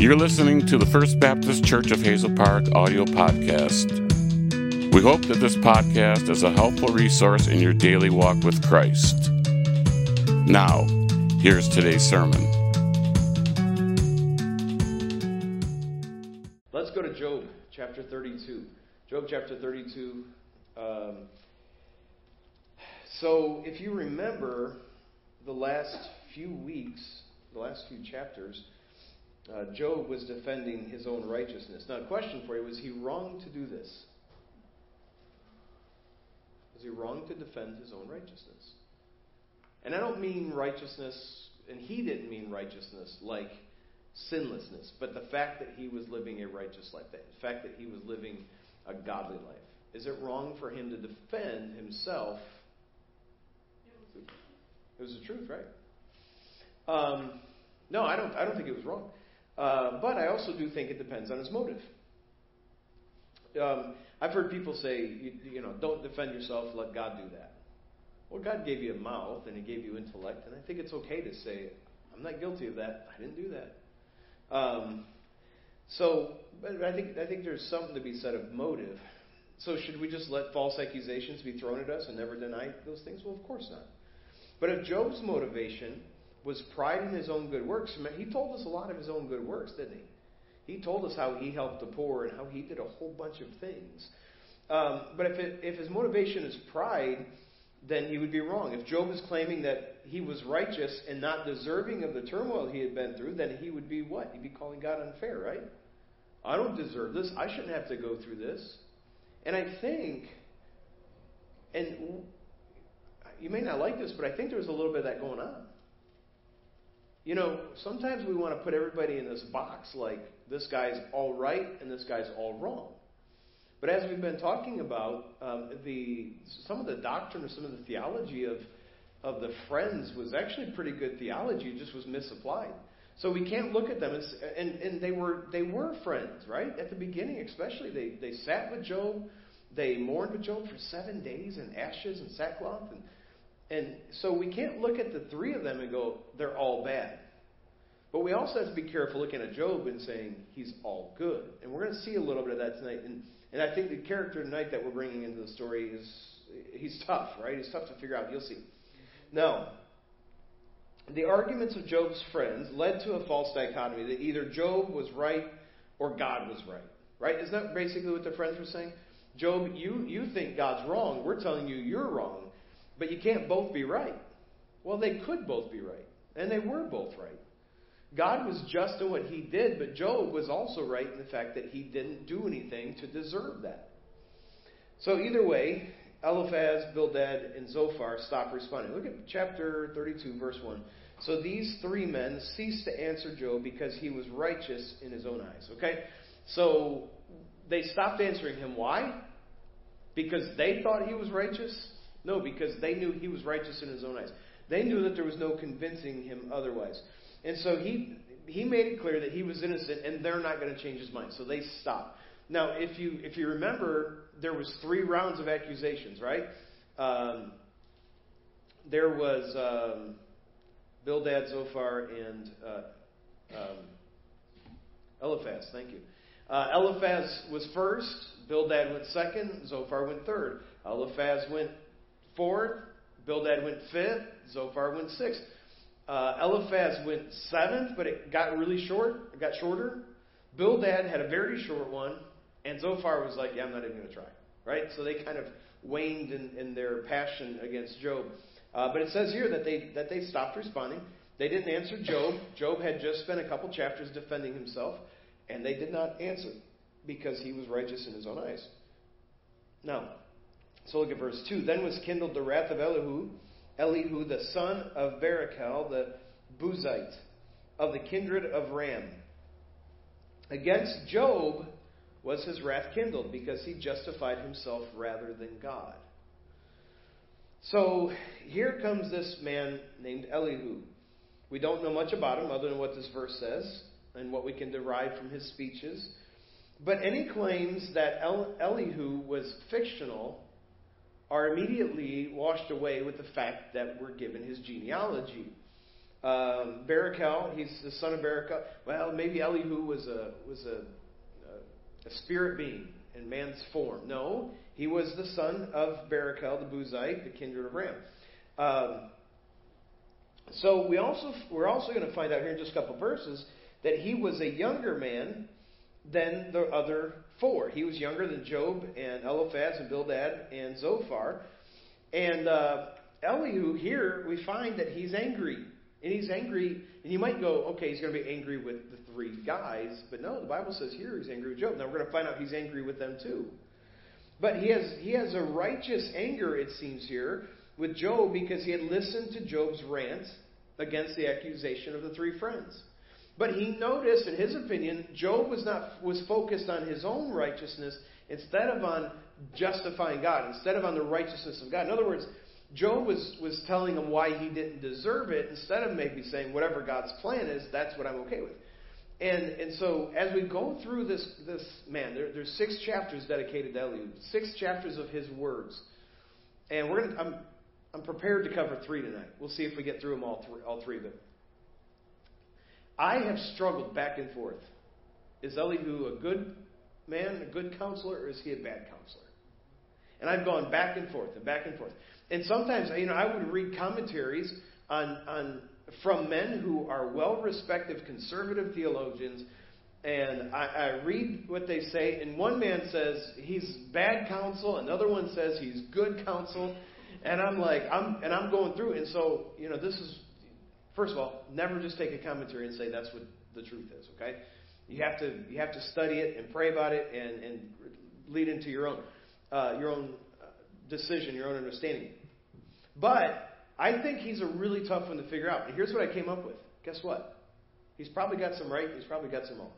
You're listening to the First Baptist Church of Hazel Park audio podcast. We hope that this podcast is a helpful resource in your daily walk with Christ. Now, here's today's sermon. Let's go to Job chapter 32. Job chapter 32. Um, so, if you remember the last few weeks, the last few chapters, uh, Job was defending his own righteousness. Now, a question for you was he wrong to do this? Was he wrong to defend his own righteousness? And I don't mean righteousness, and he didn't mean righteousness like sinlessness, but the fact that he was living a righteous life, the fact that he was living a godly life. Is it wrong for him to defend himself? It was the truth, right? Um, no, I don't. I don't think it was wrong. Uh, but I also do think it depends on his motive. Um, I've heard people say, you, you know, don't defend yourself, let God do that. Well, God gave you a mouth and He gave you intellect, and I think it's okay to say, I'm not guilty of that. I didn't do that. Um, so, but I think I think there's something to be said of motive. So, should we just let false accusations be thrown at us and never deny those things? Well, of course not. But if Job's motivation was pride in his own good works. He told us a lot of his own good works, didn't he? He told us how he helped the poor and how he did a whole bunch of things. Um, but if, it, if his motivation is pride, then he would be wrong. If Job is claiming that he was righteous and not deserving of the turmoil he had been through, then he would be what? He'd be calling God unfair, right? I don't deserve this. I shouldn't have to go through this. And I think, and you may not like this, but I think there was a little bit of that going on. You know, sometimes we want to put everybody in this box like this guy's all right and this guy's all wrong. But as we've been talking about, um, the some of the doctrine or some of the theology of of the friends was actually pretty good theology, it just was misapplied. So we can't look at them as and, and they were they were friends, right? At the beginning especially. They they sat with Job, they mourned with Job for seven days in ashes and sackcloth and and so we can't look at the three of them and go, they're all bad. But we also have to be careful looking at Job and saying he's all good. And we're going to see a little bit of that tonight. And, and I think the character tonight that we're bringing into the story is he's tough, right? He's tough to figure out. You'll see. Now, the arguments of Job's friends led to a false dichotomy that either Job was right or God was right. Right? Isn't that basically what the friends were saying? Job, you, you think God's wrong. We're telling you you're wrong. But you can't both be right. Well, they could both be right. And they were both right. God was just in what he did, but Job was also right in the fact that he didn't do anything to deserve that. So, either way, Eliphaz, Bildad, and Zophar stopped responding. Look at chapter 32, verse 1. So these three men ceased to answer Job because he was righteous in his own eyes. Okay? So they stopped answering him. Why? Because they thought he was righteous? No, because they knew he was righteous in his own eyes. They knew that there was no convincing him otherwise. And so he he made it clear that he was innocent and they're not going to change his mind. So they stopped. Now, if you if you remember, there was three rounds of accusations, right? Um, there was um, Bildad, Zophar, and uh, um, Eliphaz. Thank you. Uh, Eliphaz was first. Bildad went second. Zophar went third. Eliphaz went fourth. Bildad went fifth. Zophar went sixth. Uh, Eliphaz went seventh, but it got really short. It got shorter. Bildad had a very short one, and Zophar was like, "Yeah, I'm not even going to try." Right? So they kind of waned in, in their passion against Job. Uh, but it says here that they that they stopped responding. They didn't answer Job. Job had just spent a couple chapters defending himself, and they did not answer because he was righteous in his own eyes. Now, so look at verse 2. Then was kindled the wrath of Elihu, Elihu the son of Barachel, the Buzite, of the kindred of Ram. Against Job was his wrath kindled, because he justified himself rather than God. So here comes this man named Elihu. We don't know much about him other than what this verse says and what we can derive from his speeches. But any claims that Elihu was fictional are immediately washed away with the fact that we're given his genealogy. Um, Barachel, he's the son of Barachel. Well, maybe Elihu was a was a, a, spirit being in man's form. No, he was the son of Barachel, the Buzite, the kindred of Ram. Um, so we also we're also going to find out here in just a couple verses that he was a younger man than the other four. He was younger than Job and Eliphaz and Bildad and Zophar. And uh, Elihu here we find that he's angry. And he's angry, and you might go, okay, he's going to be angry with the three guys, but no, the Bible says here he's angry with Job. Now we're going to find out he's angry with them too. But he has he has a righteous anger, it seems here, with Job because he had listened to Job's rant against the accusation of the three friends. But he noticed, in his opinion, Job was not was focused on his own righteousness instead of on justifying God, instead of on the righteousness of God. In other words, Job was, was telling him why he didn't deserve it instead of maybe saying whatever God's plan is, that's what I'm okay with. And and so as we go through this this man, there, there's six chapters dedicated to Elihu, six chapters of his words, and we're gonna I'm I'm prepared to cover three tonight. We'll see if we get through them all three all three of them. I have struggled back and forth. Is Elihu a good man, a good counselor, or is he a bad counselor? And I've gone back and forth and back and forth. And sometimes, you know, I would read commentaries on, on from men who are well-respected conservative theologians, and I, I read what they say. And one man says he's bad counsel, another one says he's good counsel, and I'm like, I'm and I'm going through. And so, you know, this is first of all, never just take a commentary and say that's what the truth is. Okay, you have to you have to study it and pray about it and and lead into your own uh, your own decision, your own understanding. But I think he's a really tough one to figure out. And here's what I came up with. Guess what? He's probably got some right, he's probably got some wrong.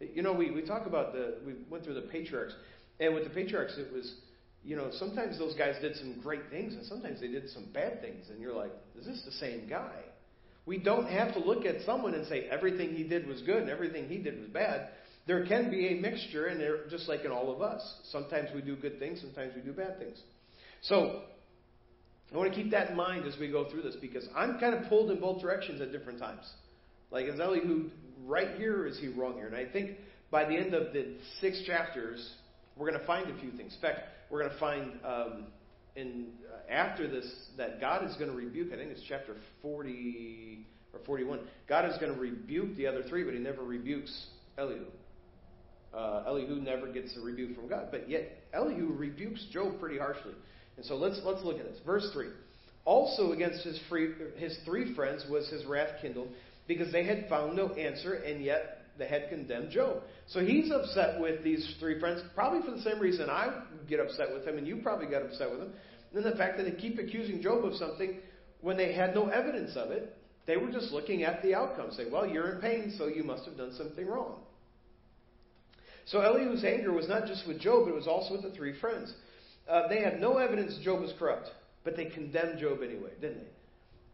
You know, we, we talk about the, we went through the patriarchs. And with the patriarchs, it was, you know, sometimes those guys did some great things and sometimes they did some bad things. And you're like, is this the same guy? We don't have to look at someone and say everything he did was good and everything he did was bad. There can be a mixture, and they're just like in all of us. Sometimes we do good things, sometimes we do bad things. So, I want to keep that in mind as we go through this because I'm kind of pulled in both directions at different times. Like, is Elihu right here or is he wrong here? And I think by the end of the six chapters, we're going to find a few things. In fact, we're going to find um, in uh, after this that God is going to rebuke. I think it's chapter 40 or 41. God is going to rebuke the other three, but He never rebukes Elihu. Uh, Elihu never gets a rebuke from God, but yet Elihu rebukes Job pretty harshly. And so let's let's look at this. Verse three. Also against his free, his three friends was his wrath kindled, because they had found no answer, and yet they had condemned Job. So he's upset with these three friends, probably for the same reason I get upset with him, and you probably got upset with him. And the fact that they keep accusing Job of something when they had no evidence of it. They were just looking at the outcome, saying, Well, you're in pain, so you must have done something wrong. So Elihu's anger was not just with Job, but it was also with the three friends. Uh, they had no evidence Job was corrupt, but they condemned Job anyway, didn't they?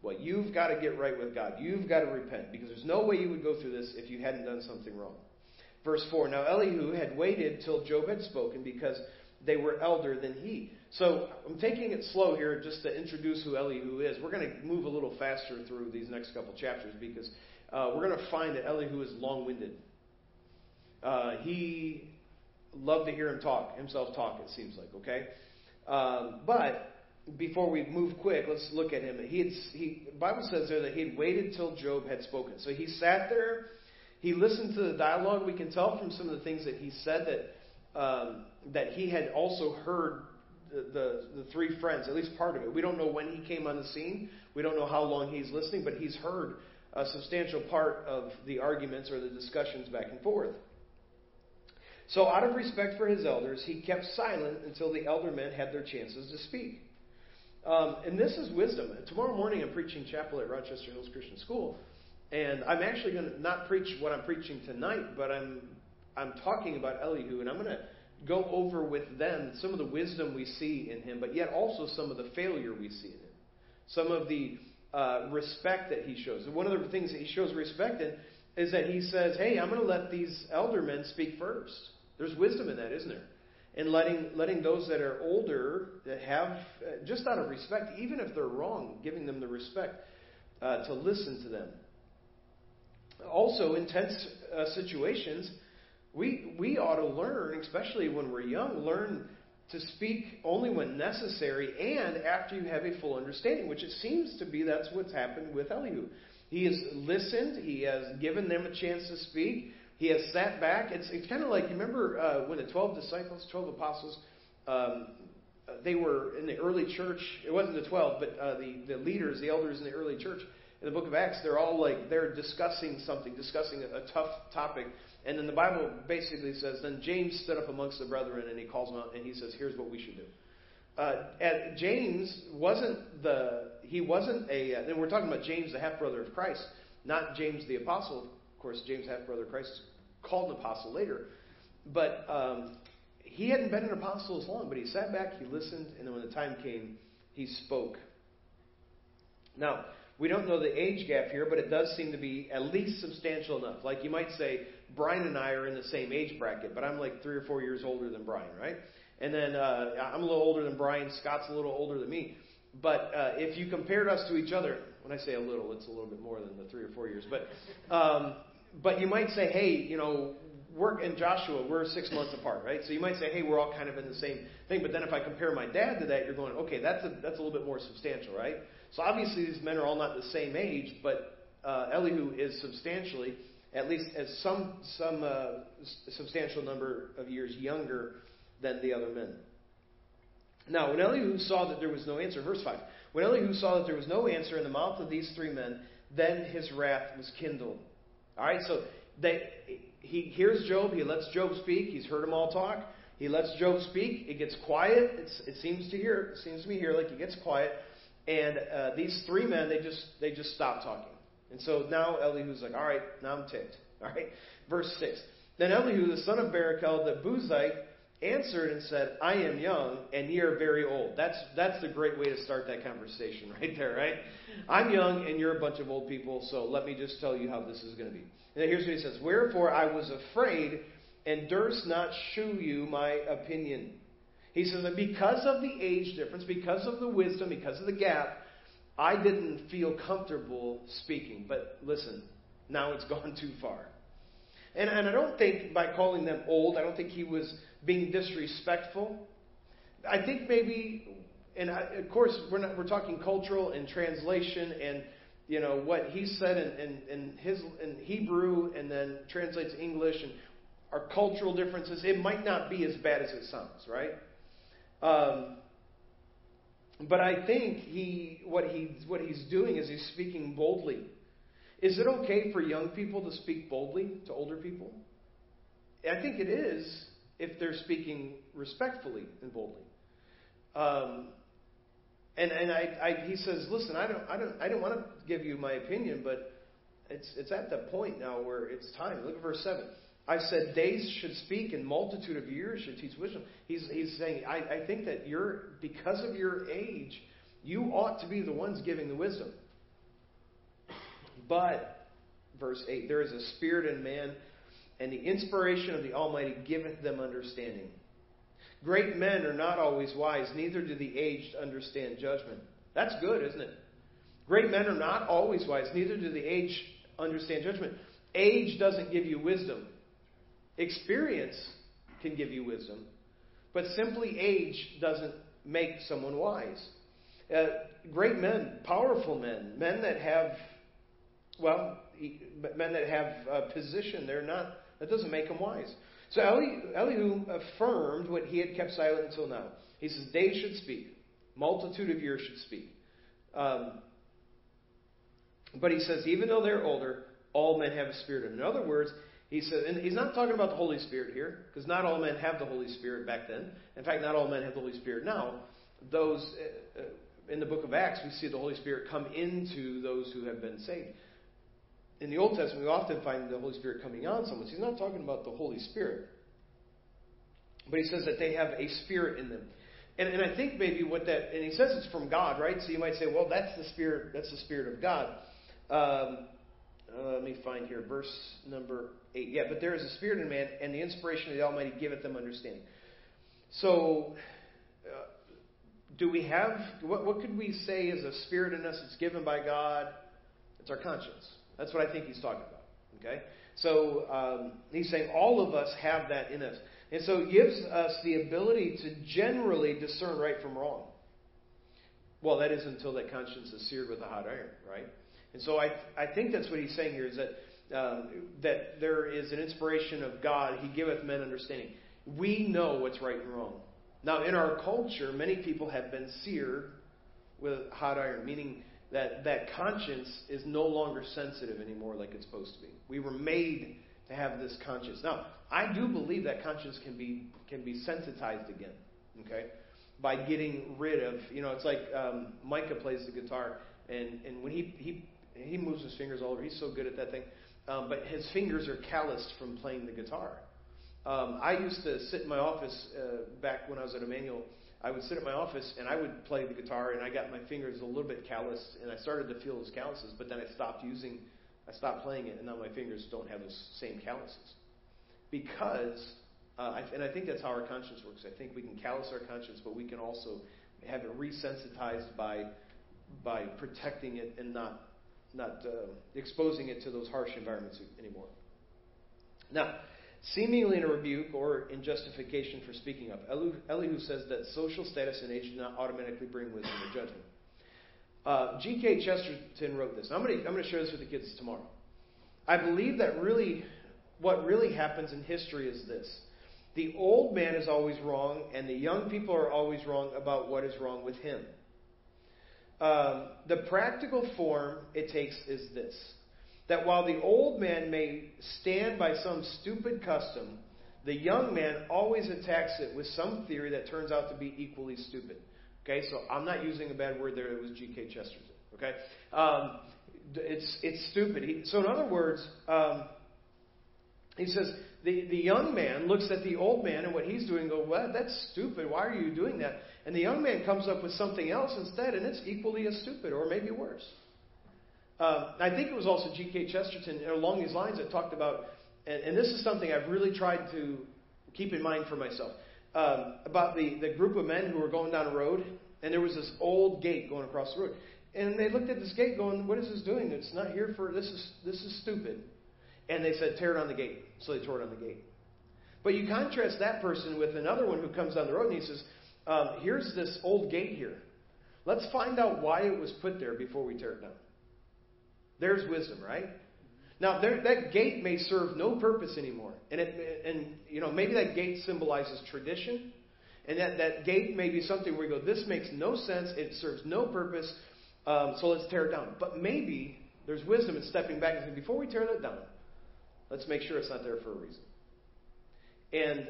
Well, you've got to get right with God. You've got to repent because there's no way you would go through this if you hadn't done something wrong. Verse 4 Now Elihu had waited till Job had spoken because they were elder than he. So I'm taking it slow here just to introduce who Elihu is. We're going to move a little faster through these next couple chapters because uh, we're going to find that Elihu is long winded. Uh, he loved to hear him talk, himself talk, it seems like, okay? Um, but before we move quick, let's look at him. He had, he, Bible says there that he had waited till Job had spoken. So he sat there, he listened to the dialogue. We can tell from some of the things that he said that um, that he had also heard the, the, the three friends, at least part of it. We don't know when he came on the scene. We don't know how long he's listening, but he's heard a substantial part of the arguments or the discussions back and forth. So, out of respect for his elders, he kept silent until the elder men had their chances to speak. Um, and this is wisdom. Tomorrow morning, I'm preaching chapel at Rochester Hills Christian School, and I'm actually going to not preach what I'm preaching tonight, but I'm I'm talking about Elihu, and I'm going to go over with them some of the wisdom we see in him, but yet also some of the failure we see in him, some of the uh, respect that he shows. And one of the things that he shows respect in is that he says, "Hey, I'm going to let these elder men speak first. There's wisdom in that, isn't there? And letting letting those that are older that have uh, just out of respect, even if they're wrong, giving them the respect. uh, to listen to them. Also, in tense uh, situations, we, we ought to learn, especially when we're young, learn to speak only when necessary and after you have a full understanding, which it seems to be that's what's happened with Elihu. He has listened, he has given them a chance to speak, he has sat back. It's, it's kind of like, you remember uh, when the 12 disciples, 12 apostles, um, they were in the early church. It wasn't the 12, but uh, the, the leaders, the elders in the early church. In the book of Acts, they're all like, they're discussing something, discussing a, a tough topic. And then the Bible basically says, then James stood up amongst the brethren and he calls them out and he says, here's what we should do. Uh, and James wasn't the, he wasn't a, uh, and we're talking about James, the half brother of Christ, not James the apostle. Course, James, half brother Christ, is called an apostle later. But um, he hadn't been an apostle as long, but he sat back, he listened, and then when the time came, he spoke. Now, we don't know the age gap here, but it does seem to be at least substantial enough. Like you might say, Brian and I are in the same age bracket, but I'm like three or four years older than Brian, right? And then uh, I'm a little older than Brian. Scott's a little older than me. But uh, if you compared us to each other, when I say a little, it's a little bit more than the three or four years. But um, but you might say, hey, you know, we're in Joshua, we're six months apart, right? So you might say, hey, we're all kind of in the same thing. But then if I compare my dad to that, you're going, okay, that's a, that's a little bit more substantial, right? So obviously these men are all not the same age, but uh, Elihu is substantially, at least as some some uh, substantial number of years younger than the other men. Now, when Elihu saw that there was no answer, verse 5, when Elihu saw that there was no answer in the mouth of these three men, then his wrath was kindled. All right, so they, he hears Job. He lets Job speak. He's heard them all talk. He lets Job speak. It gets quiet. It's, it seems to hear. It seems to me here like it gets quiet. And uh, these three men, they just they just stop talking. And so now Elihu's like, all right, now I'm ticked. All right, verse six. Then Elihu, the son of Barachel, the Buzite, answered and said, I am young, and ye are very old. That's that's the great way to start that conversation right there, right? I'm young, and you're a bunch of old people, so let me just tell you how this is going to be. And here's what he says Wherefore I was afraid and durst not shew you my opinion. He says that because of the age difference, because of the wisdom, because of the gap, I didn't feel comfortable speaking. But listen, now it's gone too far. And, and I don't think by calling them old, I don't think he was being disrespectful. I think maybe, and I, of course, we're, not, we're talking cultural and translation and you know what he said in, in, in his in Hebrew and then translates English and our cultural differences. It might not be as bad as it sounds, right? Um, but I think he what he what he's doing is he's speaking boldly. Is it okay for young people to speak boldly to older people? I think it is if they're speaking respectfully and boldly. Um, and and I, I, he says, listen, I don't, I don't, I don't want to give you my opinion, but it's it's at the point now where it's time. Look at verse seven. I said, days should speak, and multitude of years should teach wisdom. He's he's saying, I, I think that you're because of your age, you ought to be the ones giving the wisdom. But verse eight, there is a spirit in man, and the inspiration of the Almighty giveth them understanding. Great men are not always wise, neither do the aged understand judgment. That's good, isn't it? Great men are not always wise, neither do the aged understand judgment. Age doesn't give you wisdom. Experience can give you wisdom, but simply age doesn't make someone wise. Uh, great men, powerful men, men that have, well, men that have a position, they're not, that doesn't make them wise. So Elihu affirmed what he had kept silent until now. He says, They should speak. Multitude of years should speak. Um, but he says, even though they're older, all men have a spirit. In other words, he says, and he's not talking about the Holy Spirit here, because not all men have the Holy Spirit back then. In fact, not all men have the Holy Spirit now. Those uh, uh in the book of Acts, we see the Holy Spirit come into those who have been saved in the Old Testament, we often find the Holy Spirit coming on someone. So he's not talking about the Holy Spirit. But he says that they have a spirit in them. And, and I think maybe what that, and he says it's from God, right? So you might say, well, that's the spirit, that's the spirit of God. Um, uh, let me find here, verse number eight. Yeah, but there is a spirit in man, and the inspiration of the Almighty giveth them understanding. So, uh, do we have, what, what could we say is a spirit in us that's given by God? It's our conscience. That's what I think he's talking about. Okay? So um, he's saying all of us have that in us. And so it gives us the ability to generally discern right from wrong. Well, that is until that conscience is seared with a hot iron, right? And so I, I think that's what he's saying here is that, um, that there is an inspiration of God. He giveth men understanding. We know what's right and wrong. Now, in our culture, many people have been seared with hot iron, meaning that that conscience is no longer sensitive anymore like it's supposed to be. We were made to have this conscience. Now, I do believe that conscience can be can be sensitized again. Okay, by getting rid of you know it's like um, Micah plays the guitar and and when he he he moves his fingers all over. He's so good at that thing, um, but his fingers are calloused from playing the guitar. Um, I used to sit in my office uh, back when I was at Emmanuel. I would sit at my office and I would play the guitar, and I got my fingers a little bit calloused, and I started to feel those calluses. But then I stopped using, I stopped playing it, and now my fingers don't have those same calluses because, uh, I, and I think that's how our conscience works. I think we can callous our conscience, but we can also have it resensitized by by protecting it and not not uh, exposing it to those harsh environments anymore. Now, seemingly in a rebuke or in justification for speaking up, Elihu says that social status and age do not automatically bring wisdom or judgment. Uh, G.K. Chesterton wrote this. I'm going to share this with the kids tomorrow. I believe that really, what really happens in history is this. The old man is always wrong, and the young people are always wrong about what is wrong with him. Um, the practical form it takes is this that while the old man may stand by some stupid custom, the young man always attacks it with some theory that turns out to be equally stupid. Okay, so I'm not using a bad word there. It was G.K. Chesterton. Okay, um, it's it's stupid. He, so in other words, um, he says the the young man looks at the old man and what he's doing. And go, well, that's stupid. Why are you doing that? And the young man comes up with something else instead, and it's equally as stupid, or maybe worse. Um, I think it was also G.K. Chesterton along these lines that talked about, and, and, this is something I've really tried to keep in mind for myself, um, about the, the group of men who were going down a road, and there was this old gate going across the road. And they looked at this gate going, What is this doing? It's not here for this is this is stupid. And they said, Tear down the gate. So they tore down the gate. But you contrast that person with another one who comes down the road and he says, um, here's this old gate here. Let's find out why it was put there before we tear it down. There's wisdom, right? Now there, that gate may serve no purpose anymore, and it, and you know maybe that gate symbolizes tradition, and that that gate may be something where you go, this makes no sense, it serves no purpose, um, so let's tear it down. But maybe there's wisdom in stepping back and saying, before we tear that down, let's make sure it's not there for a reason. And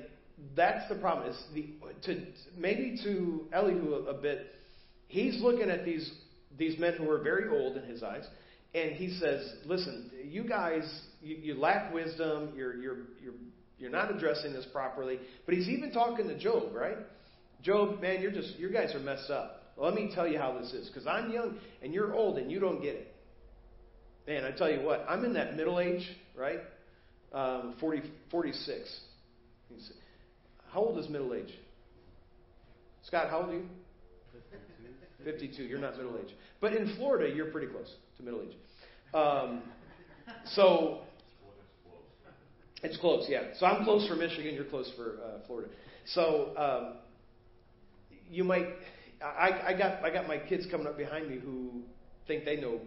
that's the problem. Is the to maybe to Elihu a, a bit. He's looking at these these men who are very old in his eyes, and he says, "Listen, you guys, you, you lack wisdom. You're you're you're you're not addressing this properly." But he's even talking to Job, right? Job, man, you're just you guys are messed up. Let me tell you how this is, because I'm young and you're old and you don't get it. Man, I tell you what, I'm in that middle age, right? Um, 40, 46. How old is middle age? Scott, how old are you? 52. 52. You're not middle age. But in Florida, you're pretty close to middle age. Um, so it's close, yeah. So I'm close for Michigan. You're close for uh, Florida. So um, you might. I, I got I got my kids coming up behind me who think they know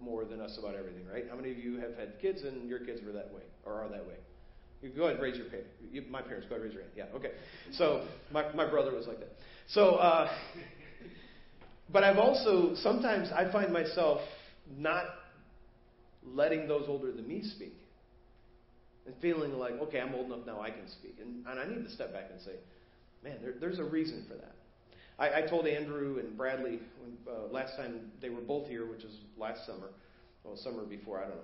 more than us about everything, right? How many of you have had kids and your kids were that way or are that way? You go ahead and raise your hand. You, my parents, go ahead and raise your hand. Yeah, okay. So my, my brother was like that. So, uh, but I've also, sometimes I find myself not letting those older than me speak. And feeling like, okay, I'm old enough now, I can speak. And, and I need to step back and say, man, there, there's a reason for that. I, I told Andrew and Bradley when, uh, last time they were both here, which was last summer, well, summer before, I don't know.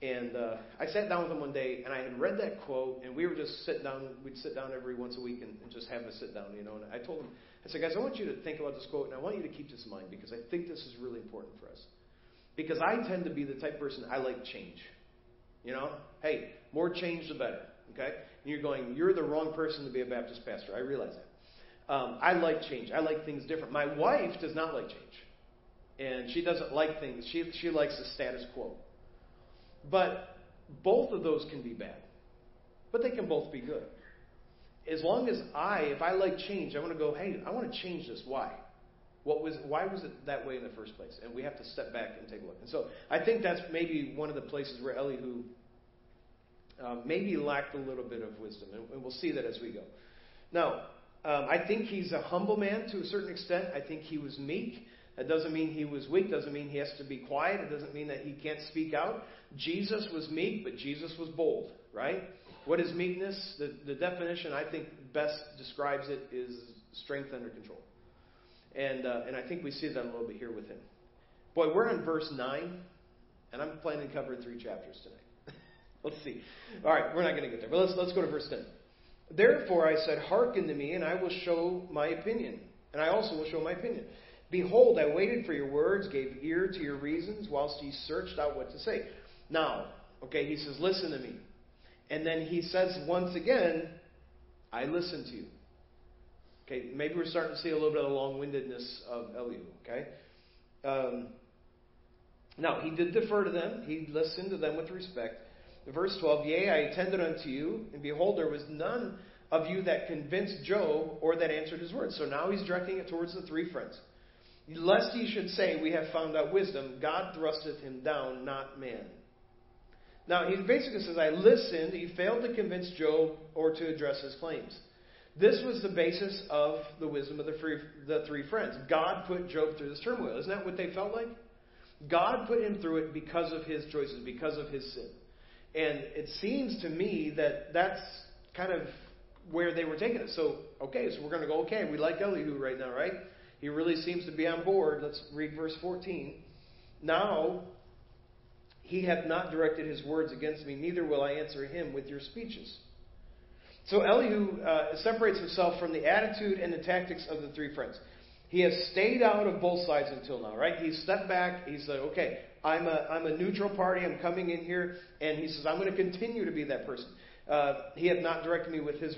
And uh, I sat down with him one day, and I had read that quote, and we were just sitting down. We'd sit down every once a week and, and just have a sit down, you know. And I told him, I said, guys, I want you to think about this quote, and I want you to keep this in mind because I think this is really important for us. Because I tend to be the type of person I like change. You know, hey, more change the better. Okay, and you're going, you're the wrong person to be a Baptist pastor. I realize that. Um, I like change. I like things different. My wife does not like change. and she doesn't like things. She she likes the status quo. But both of those can be bad, but they can both be good. As long as I, if I like change, I want to go. Hey, I want to change this. Why? What was why was it that way in the first place? And we have to step back and take a look. And so I think that's maybe one of the places where Elihu um, maybe lacked a little bit of wisdom, and, and we'll see that as we go. Now, um, I think he's a humble man to a certain extent. I think he was meek. That doesn't mean he was weak. Doesn't mean he has to be quiet. It doesn't mean that he can't speak out. Jesus was meek, but Jesus was bold, right? What is meekness? The, the definition I think best describes it is strength under control. And, uh, and I think we see that a little bit here with him. Boy, we're on verse 9, and I'm planning to cover three chapters tonight. let's see. All right, we're not going to get there, but let's, let's go to verse 10. Therefore I said, Hearken to me, and I will show my opinion. And I also will show my opinion. Behold, I waited for your words, gave ear to your reasons, whilst ye searched out what to say. Now, okay, he says, Listen to me. And then he says once again, I listen to you. Okay, maybe we're starting to see a little bit of the long-windedness of Elihu. Okay, um, now he did defer to them; he listened to them with respect. Verse 12: Yea, I attended unto you, and behold, there was none of you that convinced Job or that answered his words. So now he's directing it towards the three friends. Lest he should say, We have found out wisdom, God thrusteth him down, not man. Now, he basically says, I listened. He failed to convince Job or to address his claims. This was the basis of the wisdom of the three, the three friends. God put Job through this turmoil. Isn't that what they felt like? God put him through it because of his choices, because of his sin. And it seems to me that that's kind of where they were taking it. So, okay, so we're going to go, okay, we like Elihu right now, right? He really seems to be on board. Let's read verse 14. Now, he hath not directed his words against me, neither will I answer him with your speeches. So Elihu uh, separates himself from the attitude and the tactics of the three friends. He has stayed out of both sides until now, right? He's stepped back. He said, okay, I'm a, I'm a neutral party. I'm coming in here. And he says, I'm going to continue to be that person. Uh, he hath not directed me with his,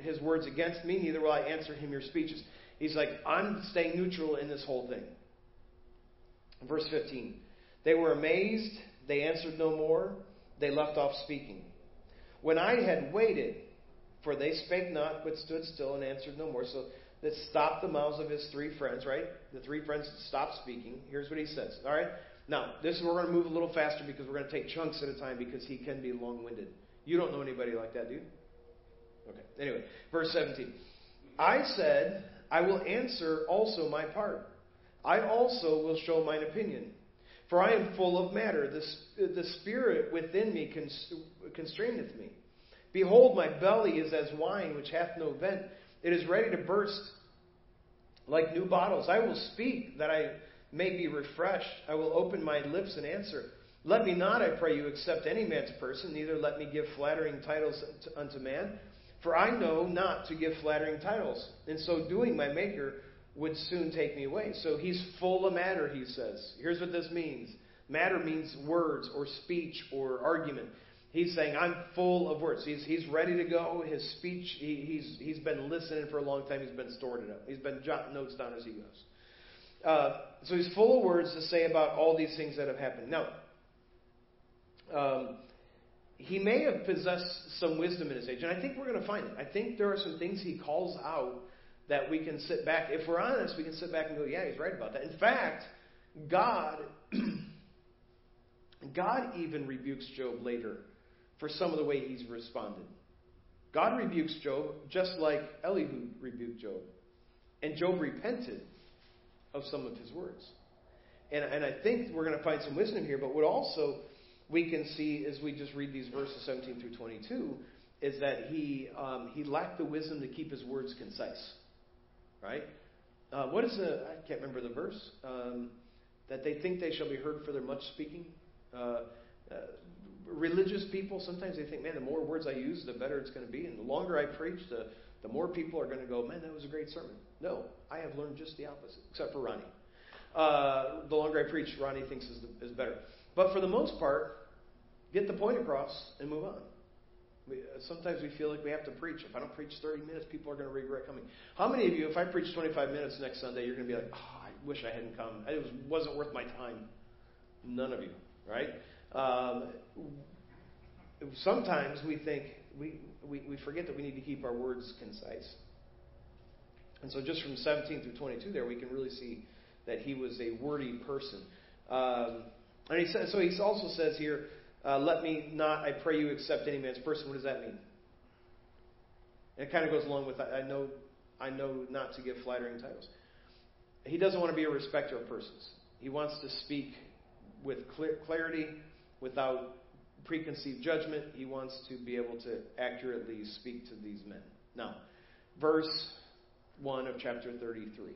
his words against me, neither will I answer him your speeches. He's like, I'm staying neutral in this whole thing. Verse 15. They were amazed. They answered no more. They left off speaking. When I had waited, for they spake not, but stood still and answered no more. So that stopped the mouths of his three friends, right? The three friends stopped speaking. Here's what he says. All right? Now, this is we're going to move a little faster because we're going to take chunks at a time because he can be long winded. You don't know anybody like that, do you? Okay. Anyway, verse 17. I said, I will answer also my part. I also will show mine opinion. For I am full of matter. The, the spirit within me constraineth me. Behold, my belly is as wine which hath no vent. It is ready to burst like new bottles. I will speak that I may be refreshed. I will open my lips and answer. Let me not, I pray you, accept any man's person, neither let me give flattering titles unto man. For I know not to give flattering titles. In so doing, my Maker would soon take me away. So he's full of matter, he says. Here's what this means matter means words or speech or argument. He's saying, I'm full of words. He's, he's ready to go. His speech, he, he's, he's been listening for a long time. He's been storing it up. He's been jotting notes down as he goes. Uh, so he's full of words to say about all these things that have happened. Now, um, he may have possessed some wisdom in his age, and I think we're going to find it. I think there are some things he calls out that we can sit back. If we're honest, we can sit back and go, "Yeah, he's right about that." In fact, God, God even rebukes Job later for some of the way he's responded. God rebukes Job just like Elihu rebuked Job, and Job repented of some of his words. And, and I think we're going to find some wisdom here, but what also we can see as we just read these verses 17 through 22 is that he, um, he lacked the wisdom to keep his words concise. Right? Uh, what is the, I can't remember the verse, um, that they think they shall be heard for their much speaking. Uh, uh, religious people, sometimes they think, man, the more words I use, the better it's going to be. And the longer I preach, the, the more people are going to go, man, that was a great sermon. No, I have learned just the opposite, except for Ronnie. Uh, the longer I preach, Ronnie thinks is, the, is better. But for the most part, get the point across and move on. Uh, sometimes we feel like we have to preach. If I don't preach 30 minutes, people are going to regret coming. How many of you, if I preach 25 minutes next Sunday, you're going to be like, oh, I wish I hadn't come. It was, wasn't worth my time. None of you, right? Um, sometimes we think, we, we, we forget that we need to keep our words concise. And so just from 17 through 22 there, we can really see that he was a wordy person. Um, and he says, so he also says here, uh, let me not, I pray you, accept any man's person. What does that mean? And it kind of goes along with, I know, I know not to give flattering titles. He doesn't want to be a respecter of persons. He wants to speak with clarity, without preconceived judgment. He wants to be able to accurately speak to these men. Now, verse 1 of chapter 33.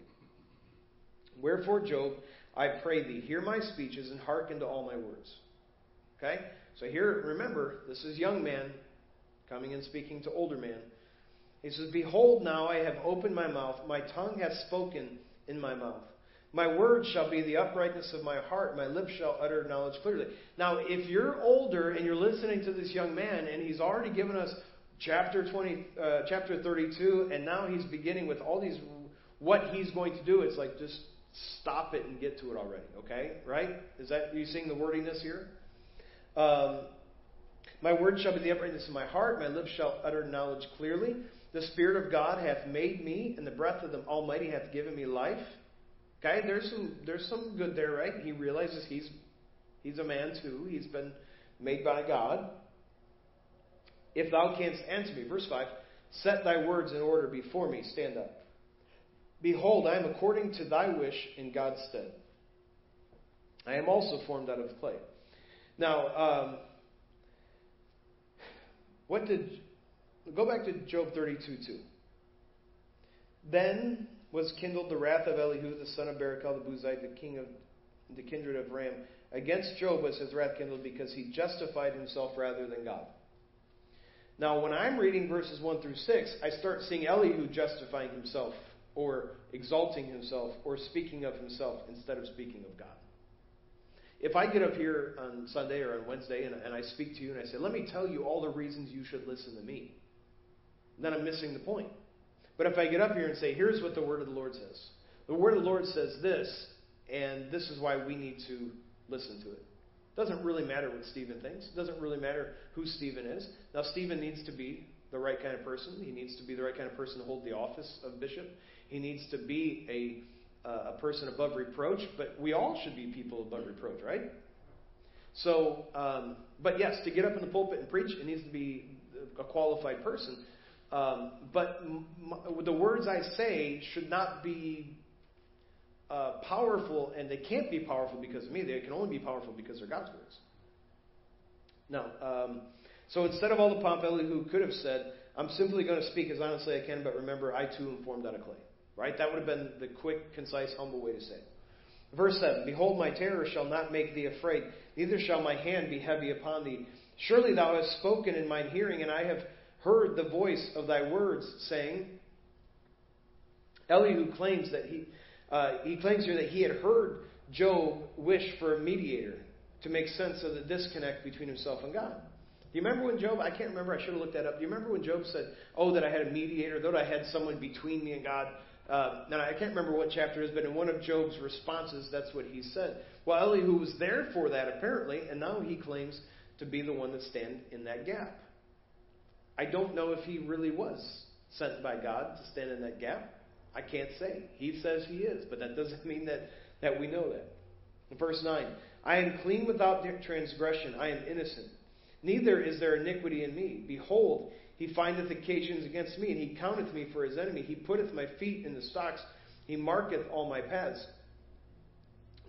Wherefore, Job, I pray thee, hear my speeches and hearken to all my words. Okay? So here, remember, this is young man coming and speaking to older man. He says, Behold, now I have opened my mouth, my tongue hath spoken in my mouth. My words shall be the uprightness of my heart, my lips shall utter knowledge clearly. Now, if you're older and you're listening to this young man, and he's already given us chapter 20, uh, chapter 32, and now he's beginning with all these, what he's going to do, it's like just stop it and get to it already, okay? Right? Is that, you seeing the wordiness here? Um, my word shall be the uprightness of my heart, my lips shall utter knowledge clearly. The Spirit of God hath made me, and the breath of the Almighty hath given me life. Okay, there's some there's some good there, right? He realizes he's he's a man too. He's been made by God. If thou canst answer me, verse five, set thy words in order before me. Stand up. Behold, I am according to thy wish in God's stead. I am also formed out of clay. Now, um, what did go back to Job 32 2. Then was kindled the wrath of Elihu, the son of Barachel the Buzite, the king of the kindred of Ram. Against Job was his wrath kindled because he justified himself rather than God. Now, when I'm reading verses 1 through 6, I start seeing Elihu justifying himself or exalting himself or speaking of himself instead of speaking of God. If I get up here on Sunday or on Wednesday and, and I speak to you and I say, let me tell you all the reasons you should listen to me, then I'm missing the point. But if I get up here and say, here's what the word of the Lord says the word of the Lord says this, and this is why we need to listen to it. Doesn't really matter what Stephen thinks. Doesn't really matter who Stephen is. Now, Stephen needs to be the right kind of person. He needs to be the right kind of person to hold the office of bishop. He needs to be a, uh, a person above reproach, but we all should be people above reproach, right? So, um, but yes, to get up in the pulpit and preach, it needs to be a qualified person. Um, but m- the words I say should not be uh, powerful, and they can't be powerful because of me. They can only be powerful because they're God's words. Now, um, so instead of all the pomp Elihu could have said, I'm simply going to speak as honestly as I can, but remember, I too am formed out of clay. Right? That would have been the quick, concise, humble way to say it. Verse 7 Behold, my terror shall not make thee afraid, neither shall my hand be heavy upon thee. Surely thou hast spoken in mine hearing, and I have heard the voice of thy words, saying, Elihu claims that he, uh, he claims here that he had heard Job wish for a mediator to make sense of the disconnect between himself and God. Do you remember when Job, I can't remember, I should have looked that up. Do you remember when Job said, Oh, that I had a mediator, that I had someone between me and God? Uh, now, I can't remember what chapter it is, but in one of Job's responses, that's what he said. Well, Elihu was there for that, apparently, and now he claims to be the one that stand in that gap. I don't know if he really was sent by God to stand in that gap. I can't say. He says he is, but that doesn't mean that, that we know that. In verse 9, I am clean without transgression. I am innocent. Neither is there iniquity in me. Behold, he findeth occasions against me, and he counteth me for his enemy. He putteth my feet in the stocks. He marketh all my paths.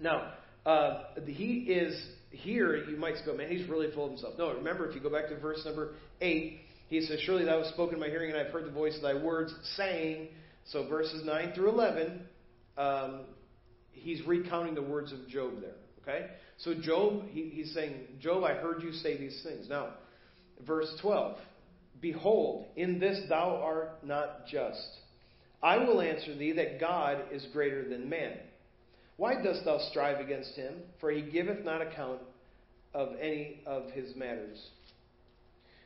Now, uh, he is here. You might go, man, he's really full of himself. No, remember, if you go back to verse number 8, he says, Surely thou hast spoken in my hearing, and I have heard the voice of thy words, saying. So verses 9 through 11, um, he's recounting the words of Job there. Okay? So Job, he, he's saying, Job, I heard you say these things. Now, verse 12. Behold, in this thou art not just. I will answer thee that God is greater than man. Why dost thou strive against him? For he giveth not account of any of his matters.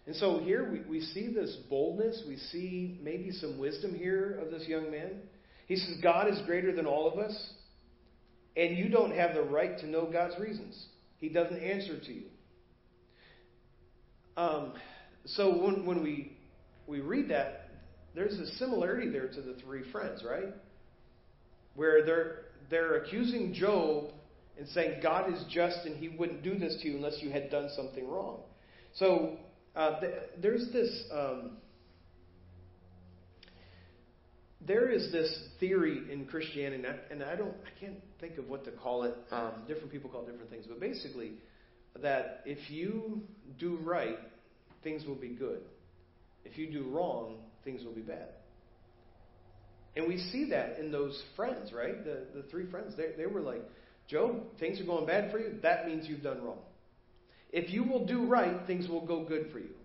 And so here we, we see this boldness. We see maybe some wisdom here of this young man. He says, God is greater than all of us. and you don't have the right to know God's reasons. He doesn't answer to you. Um, so when, when we, we read that, there's a similarity there to the three friends, right? Where they're, they're accusing Job and saying God is just and he wouldn't do this to you unless you had done something wrong. So uh, th- there's this. Um, there is this theory in Christianity, and I don't, I can't think of what to call it. Um, different people call it different things, but basically, that if you do right, things will be good. If you do wrong, things will be bad. And we see that in those friends, right? The the three friends, they they were like, Job, things are going bad for you. That means you've done wrong. If you will do right, things will go good for you.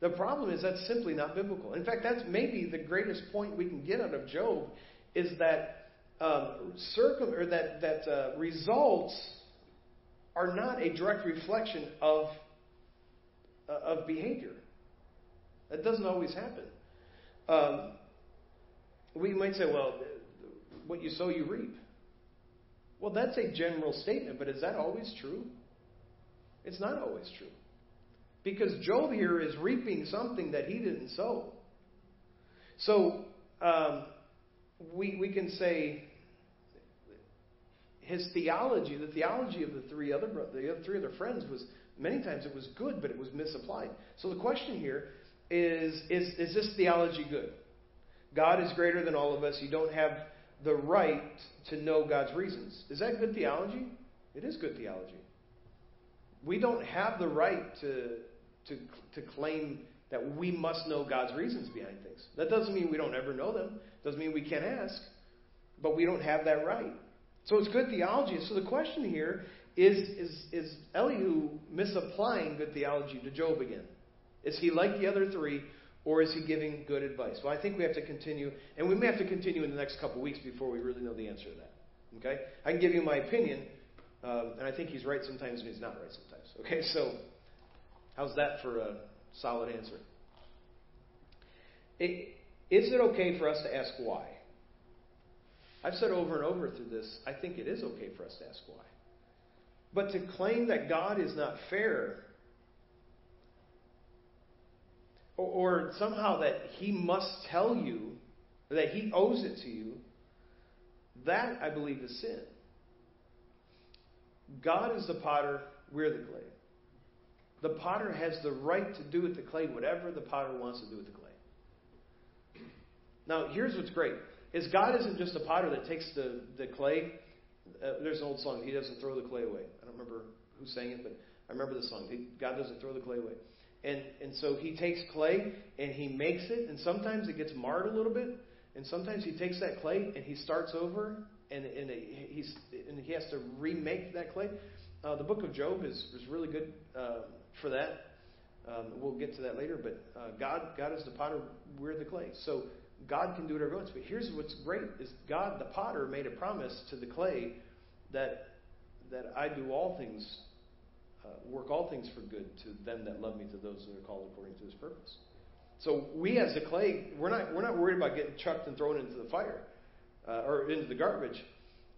The problem is that's simply not biblical. In fact, that's maybe the greatest point we can get out of Job is that um, circum or that that uh, results are not a direct reflection of of behavior. That doesn't always happen. Um, we might say, well, what you sow, you reap. Well, that's a general statement, but is that always true? It's not always true. Because Job here is reaping something that he didn't sow. So um, we, we can say his theology, the theology of the three other the three other friends was many times it was good, but it was misapplied. So the question here is is is this theology good? God is greater than all of us. You don't have the right to know God's reasons. Is that good theology? It is good theology. We don't have the right to to, to claim that we must know God's reasons behind things. That doesn't mean we don't ever know them. Doesn't mean we can't ask, but we don't have that right. So it's good theology. So the question here is is is Elihu misapplying good theology to Job again? Is he like the other three, or is he giving good advice? Well, I think we have to continue, and we may have to continue in the next couple weeks before we really know the answer to that. Okay, I can give you my opinion, um, and I think he's right sometimes, and he's not right sometimes. Okay, so How's that for a solid answer? It, is it okay for us to ask why? I've said over and over through this, I think it is okay for us to ask why. But to claim that God is not fair, or, or somehow that He must tell you, that He owes it to you, that I believe is sin. God is the potter, we're the clay. The potter has the right to do with the clay whatever the potter wants to do with the clay. Now, here's what's great: is God isn't just a potter that takes the the clay. Uh, there's an old song. He doesn't throw the clay away. Remember who sang it, but I remember the song. God doesn't throw the clay away. And and so He takes clay and He makes it, and sometimes it gets marred a little bit, and sometimes He takes that clay and He starts over, and and he's and He has to remake that clay. Uh, the book of Job is is really good. Uh, for that. Um, we'll get to that later, but uh, God, God is the potter, we're the clay. So God can do whatever He wants. But here's what's great: is God, the potter, made a promise to the clay that that I do all things, uh, work all things for good to them that love me, to those that are called according to His purpose. So we, as the clay, we're not we're not worried about getting chucked and thrown into the fire uh, or into the garbage.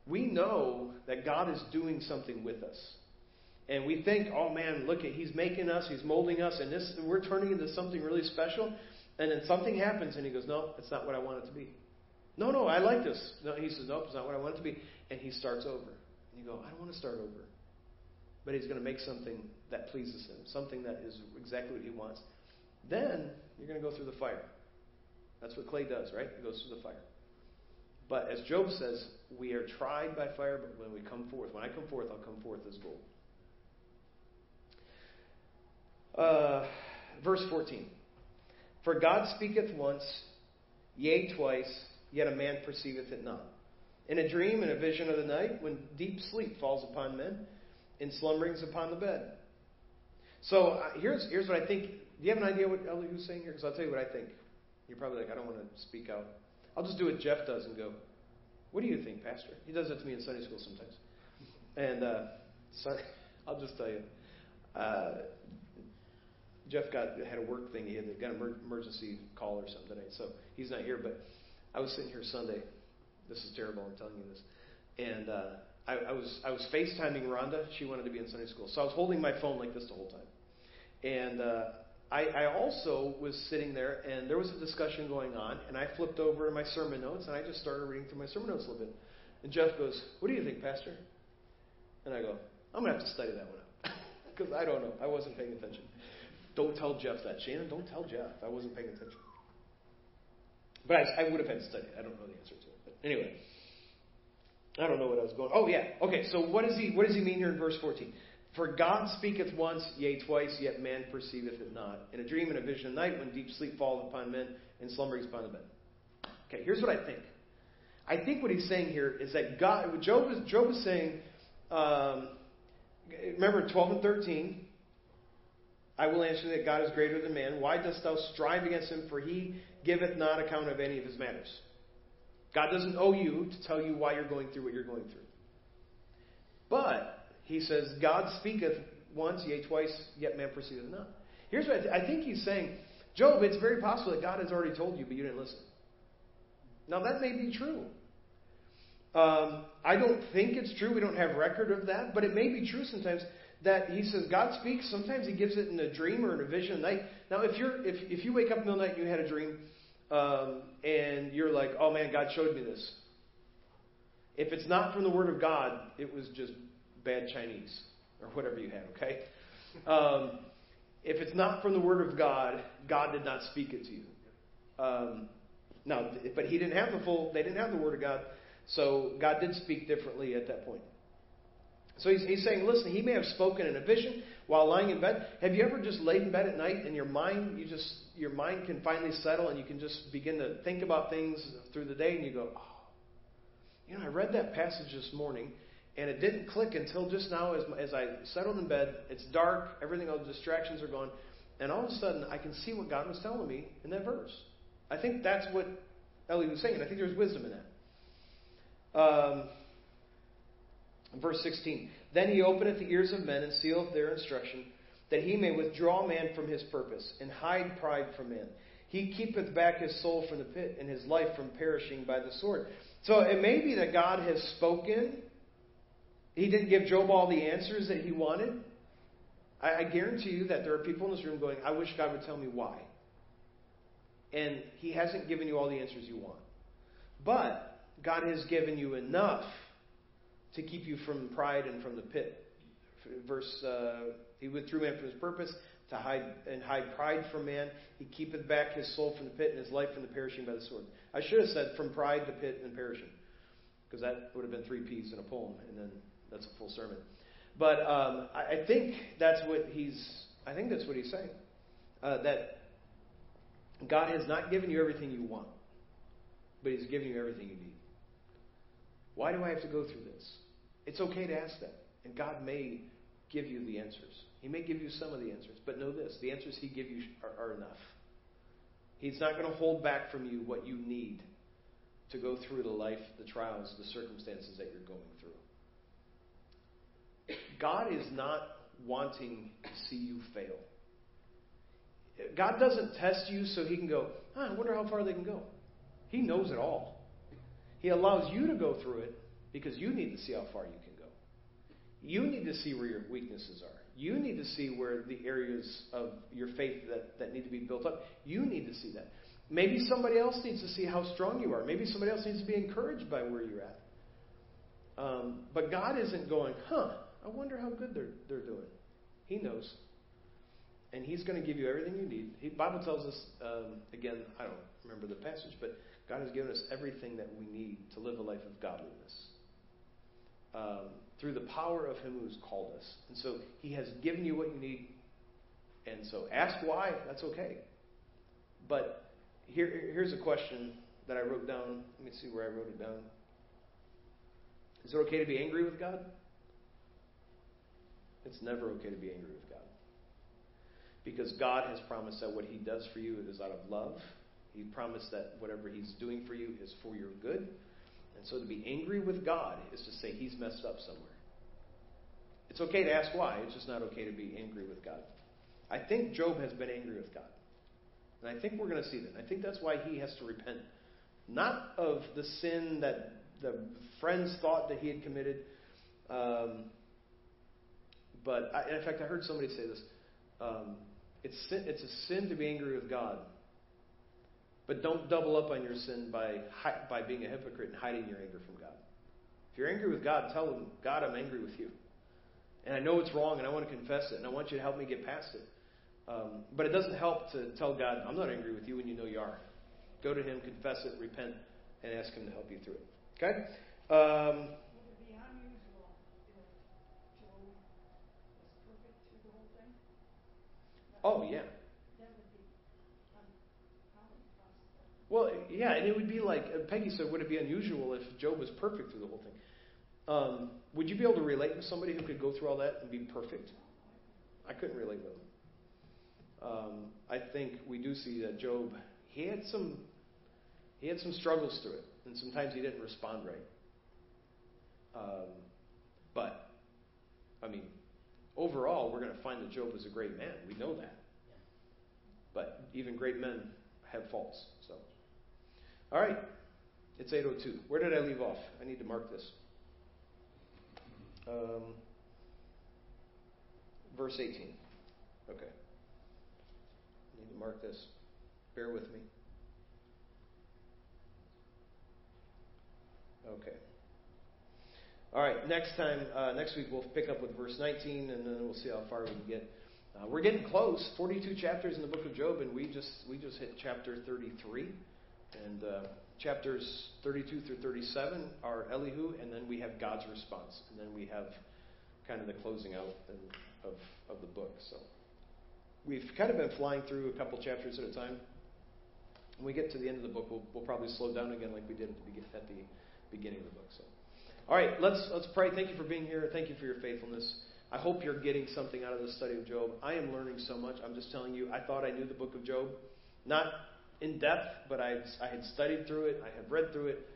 We know that God is doing something with us and we think, oh man, look at he's making us, he's molding us, and this we're turning into something really special. And then something happens, and he goes, no, it's not what I want it to be. No, no, I like this. No, he says, nope, it's not what I want it to be. And he starts over. And you go, I don't want to start over. But he's going to make something that pleases him, something that is exactly what he wants. Then you're going to go through the fire. That's what clay does, right? It goes through the fire. But as Job says, we are tried by fire, but when we come forth, when I come forth, I'll come forth as gold. Uh, verse 14. For God speaketh once, yea, twice, yet a man perceiveth it not. In a dream, in a vision of the night, when deep sleep falls upon men, in slumberings upon the bed. So uh, here's, here's what I think. Do you have an idea what Elihu's saying here? Because I'll tell you what I think. You're probably like, I don't want to speak out. I'll just do what Jeff does and go, What do you think, Pastor? He does that to me in Sunday school sometimes. And uh, so, I'll just tell you. Uh, Jeff got had a work thing. He had got an emergency call or something today, so he's not here. But I was sitting here Sunday. This is terrible. I'm telling you this. And uh, I, I was I was FaceTiming Rhonda. She wanted to be in Sunday school, so I was holding my phone like this the whole time. And uh, I, I also was sitting there, and there was a discussion going on, and I flipped over to my sermon notes, and I just started reading through my sermon notes a little bit. And Jeff goes, "What do you think, Pastor?" And I go, "I'm gonna have to study that one up because I don't know. I wasn't paying attention." Don't tell Jeff that, Shannon. Don't tell Jeff. I wasn't paying attention. But I, I would have had to study. I don't know the answer to it. Anyway, I don't know what I was going. Oh yeah. Okay. So what does he what does he mean here in verse 14? For God speaketh once, yea twice, yet man perceiveth it not. In a dream and a vision of night, when deep sleep falleth upon men, and slumberings upon the bed. Okay, here's what I think. I think what he's saying here is that God, Job is, Job is saying, um, remember 12 and 13, I will answer that God is greater than man. Why dost thou strive against him? For he giveth not account of any of his matters. God doesn't owe you to tell you why you're going through what you're going through. But he says, God speaketh once, yea, twice, yet man perceiveth not. Here's what I, th- I think he's saying Job, it's very possible that God has already told you, but you didn't listen. Now, that may be true. Um, I don't think it's true. We don't have record of that, but it may be true sometimes that he says God speaks. Sometimes he gives it in a dream or in a vision at night. Now, if you're if if you wake up in the middle of the night and you had a dream, um, and you're like, oh man, God showed me this. If it's not from the Word of God, it was just bad Chinese or whatever you had, okay? Um, if it's not from the Word of God, God did not speak it to you. Um, now, but he didn't have the full, they didn't have the Word of God, so God did speak differently at that point. So he's, he's saying, listen, he may have spoken in a vision while lying in bed. Have you ever just laid in bed at night and your mind, you just, your mind can finally settle and you can just begin to think about things through the day and you go, oh, you know, I read that passage this morning and it didn't click until just now as, as I settled in bed. It's dark, everything, all the distractions are gone, and all of a sudden I can see what God was telling me in that verse. I think that's what Elihu was saying. I think there's wisdom in that. Um, verse 16. Then he openeth the ears of men and sealeth their instruction, that he may withdraw man from his purpose and hide pride from man. He keepeth back his soul from the pit and his life from perishing by the sword. So it may be that God has spoken he didn't give Job all the answers that he wanted. I, I guarantee you that there are people in this room going, I wish God would tell me why. And he hasn't given you all the answers you want. But God has given you enough to keep you from pride and from the pit. Verse, uh, he withdrew man from his purpose to hide and hide pride from man. He keepeth back his soul from the pit and his life from the perishing by the sword. I should have said from pride, the pit, and perishing, because that would have been three P's in a poem, and then that's a full sermon. But um, I, I think that's what he's. I think that's what he's saying. Uh, that God has not given you everything you want, but He's given you everything you need. Why do I have to go through this? It's okay to ask that, and God may give you the answers. He may give you some of the answers, but know this: the answers He gives you are, are enough. He's not going to hold back from you what you need to go through the life, the trials, the circumstances that you're going through. God is not wanting to see you fail. God doesn't test you so he can go, ah, I wonder how far they can go. He knows it all. He allows you to go through it because you need to see how far you can go. You need to see where your weaknesses are. You need to see where the areas of your faith that, that need to be built up. You need to see that. Maybe somebody else needs to see how strong you are. Maybe somebody else needs to be encouraged by where you're at. Um, but God isn't going, huh, I wonder how good they're, they're doing. He knows. And He's going to give you everything you need. The Bible tells us, um, again, I don't remember the passage, but God has given us everything that we need to live a life of godliness. Um, through the power of Him who's called us. And so He has given you what you need. And so ask why, that's okay. But here, here's a question that I wrote down. Let me see where I wrote it down. Is it okay to be angry with God? It's never okay to be angry with God. Because God has promised that what He does for you is out of love. He promised that whatever He's doing for you is for your good. And so to be angry with God is to say He's messed up somewhere. It's okay to ask why, it's just not okay to be angry with God. I think Job has been angry with God. And I think we're going to see that. I think that's why he has to repent. Not of the sin that the friends thought that he had committed, Um, but I, in fact, I heard somebody say this. Um, it's sin, it's a sin to be angry with God, but don't double up on your sin by by being a hypocrite and hiding your anger from God. If you're angry with God, tell him, God, I'm angry with you, and I know it's wrong, and I want to confess it, and I want you to help me get past it. Um, but it doesn't help to tell God, I'm not angry with you when you know you are. Go to Him, confess it, repent, and ask Him to help you through it. Okay? Um, Oh, yeah. Well, yeah, and it would be like uh, Peggy said, would it be unusual if Job was perfect through the whole thing? Um, would you be able to relate with somebody who could go through all that and be perfect? I couldn't relate with him. Um, I think we do see that Job he had some he had some struggles through it, and sometimes he didn't respond right. Um, but I mean, overall, we're going to find that Job was a great man. We know that. But even great men have faults. So, all right, it's 8:02. Where did I leave off? I need to mark this. Um, verse 18. Okay. I need to mark this. Bear with me. Okay. All right, next time, uh, next week we'll pick up with verse 19, and then we'll see how far we can get. Uh, we're getting close. 42 chapters in the book of Job, and we just we just hit chapter 33, and uh, chapters 32 through 37 are Elihu, and then we have God's response, and then we have kind of the closing out of of the book. So we've kind of been flying through a couple chapters at a time. When we get to the end of the book, we'll, we'll probably slow down again, like we did at the, at the beginning of the book. So. All right, let's let's pray. Thank you for being here. Thank you for your faithfulness. I hope you're getting something out of the study of Job. I am learning so much. I'm just telling you, I thought I knew the book of Job, not in depth, but I I had studied through it. I have read through it.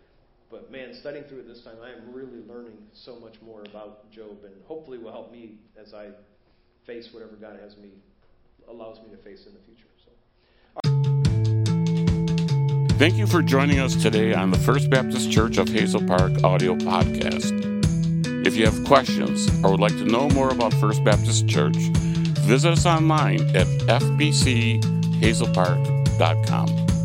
But man, studying through it this time, I am really learning so much more about Job, and hopefully will help me as I face whatever God has me allows me to face in the future. So. Thank you for joining us today on the First Baptist Church of Hazel Park audio podcast. If you have questions or would like to know more about First Baptist Church, visit us online at fbchazelpark.com. Dot com.